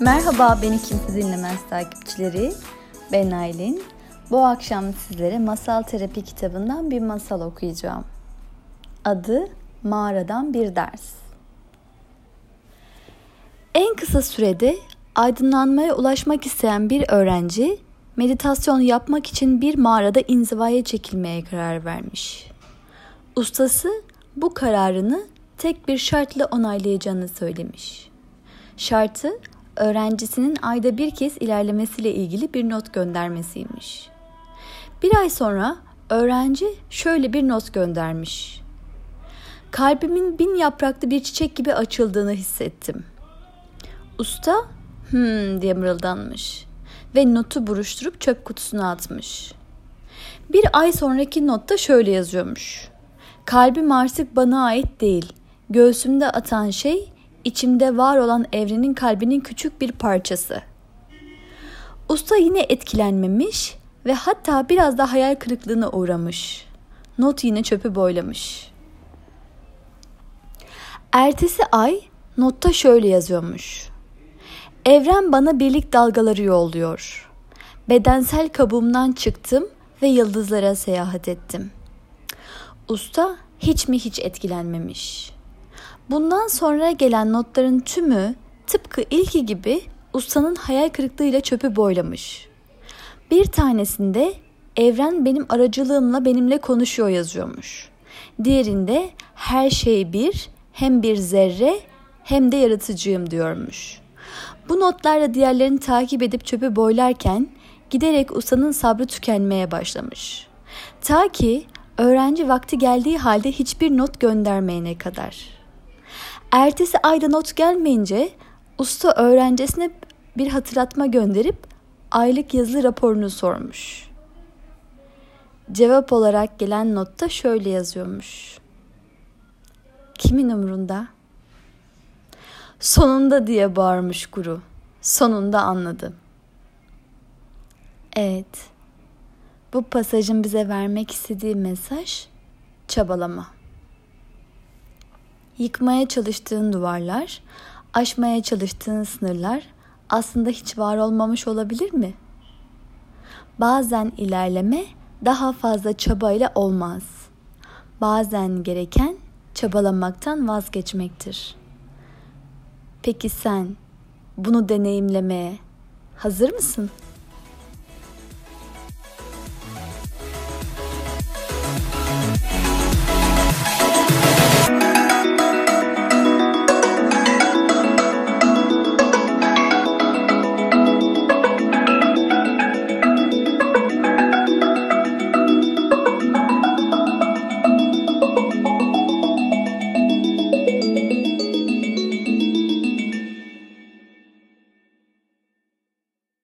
Merhaba beni kimse dinlemez takipçileri. Ben Aylin. Bu akşam sizlere Masal Terapi kitabından bir masal okuyacağım. Adı Mağaradan Bir Ders. En kısa sürede aydınlanmaya ulaşmak isteyen bir öğrenci meditasyon yapmak için bir mağarada inzivaya çekilmeye karar vermiş. Ustası bu kararını tek bir şartla onaylayacağını söylemiş. Şartı öğrencisinin ayda bir kez ilerlemesiyle ilgili bir not göndermesiymiş. Bir ay sonra öğrenci şöyle bir not göndermiş. Kalbimin bin yapraklı bir çiçek gibi açıldığını hissettim. Usta hmm diye mırıldanmış ve notu buruşturup çöp kutusuna atmış. Bir ay sonraki notta şöyle yazıyormuş. Kalbim artık bana ait değil. Göğsümde atan şey içimde var olan evrenin kalbinin küçük bir parçası. Usta yine etkilenmemiş ve hatta biraz da hayal kırıklığına uğramış. Not yine çöpü boylamış. Ertesi ay notta şöyle yazıyormuş. Evren bana birlik dalgaları yolluyor. Bedensel kabuğumdan çıktım ve yıldızlara seyahat ettim. Usta hiç mi hiç etkilenmemiş. Bundan sonra gelen notların tümü tıpkı ilki gibi ustanın hayal kırıklığıyla çöpü boylamış. Bir tanesinde evren benim aracılığımla benimle konuşuyor yazıyormuş. Diğerinde her şey bir, hem bir zerre hem de yaratıcıyım diyormuş. Bu notlarla diğerlerini takip edip çöpü boylarken giderek ustanın sabrı tükenmeye başlamış. Ta ki öğrenci vakti geldiği halde hiçbir not göndermeyene kadar. Ertesi ayda not gelmeyince usta öğrencisine bir hatırlatma gönderip aylık yazılı raporunu sormuş. Cevap olarak gelen notta şöyle yazıyormuş. Kimin umrunda? Sonunda diye bağırmış guru. Sonunda anladım. Evet. Bu pasajın bize vermek istediği mesaj çabalama. Yıkmaya çalıştığın duvarlar, aşmaya çalıştığın sınırlar aslında hiç var olmamış olabilir mi? Bazen ilerleme daha fazla çabayla olmaz. Bazen gereken çabalamaktan vazgeçmektir. Peki sen bunu deneyimlemeye hazır mısın?